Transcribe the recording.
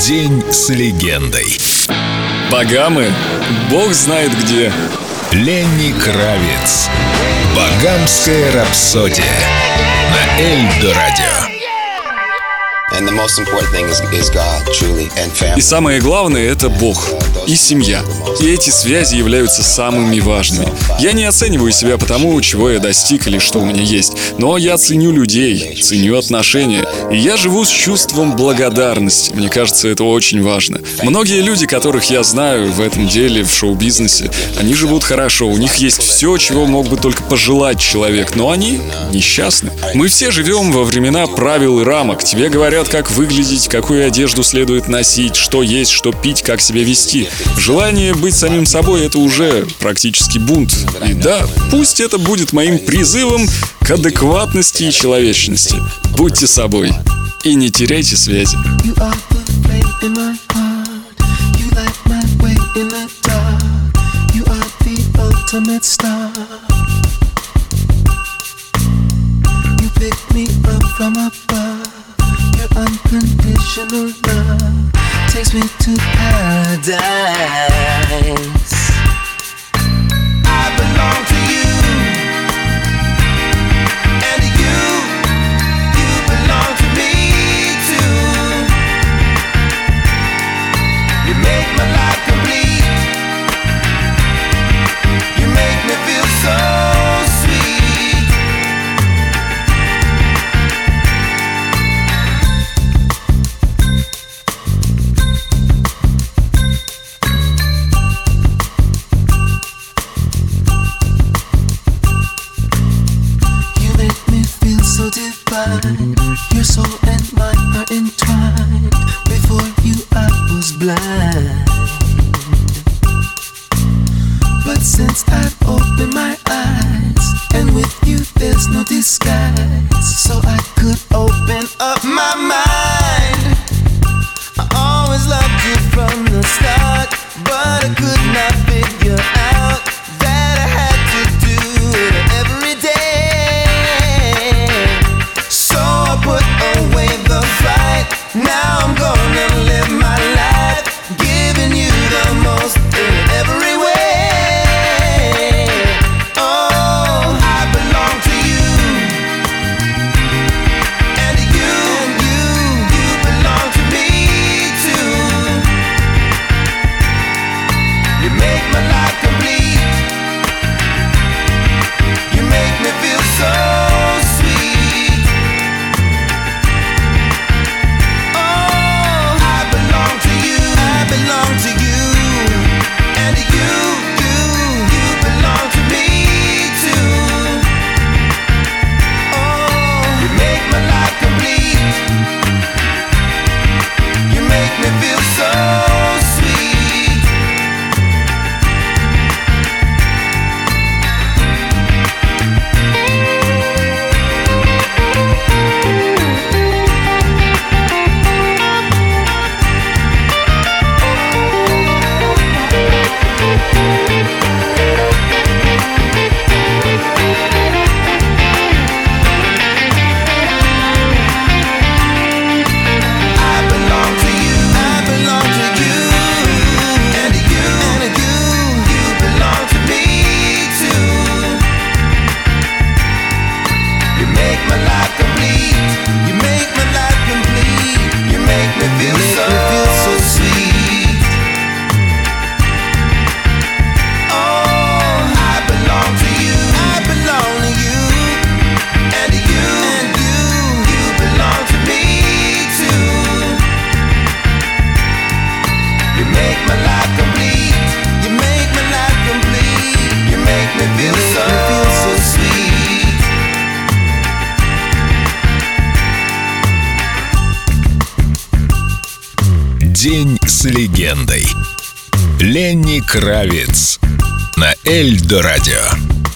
День с легендой. Богамы, бог знает где. Ленни Кравец. Багамская рапсодия. На Эльдо Радио. И самое главное — это Бог и семья. И эти связи являются самыми важными. Я не оцениваю себя по тому, чего я достиг или что у меня есть. Но я ценю людей, ценю отношения. И я живу с чувством благодарности. Мне кажется, это очень важно. Многие люди, которых я знаю в этом деле, в шоу-бизнесе, они живут хорошо. У них есть все, чего мог бы только пожелать человек. Но они несчастны. Мы все живем во времена правил и рамок. Тебе говорят, как выглядеть, какую одежду следует носить, что есть, что пить, как себя вести. Желание быть самим собой — это уже практически бунт. И да, пусть это будет моим призывом к адекватности и человечности. Будьте собой и не теряйте связи. Pick me up from above. Your unconditional love takes me to paradise. Your soul and mine are entwined. Before you, I was blind. But since I've opened my eyes, and with you, there's no disguise. So I could open up my mind. День с легендой. Ленни Кравец. На Эльдо Радио.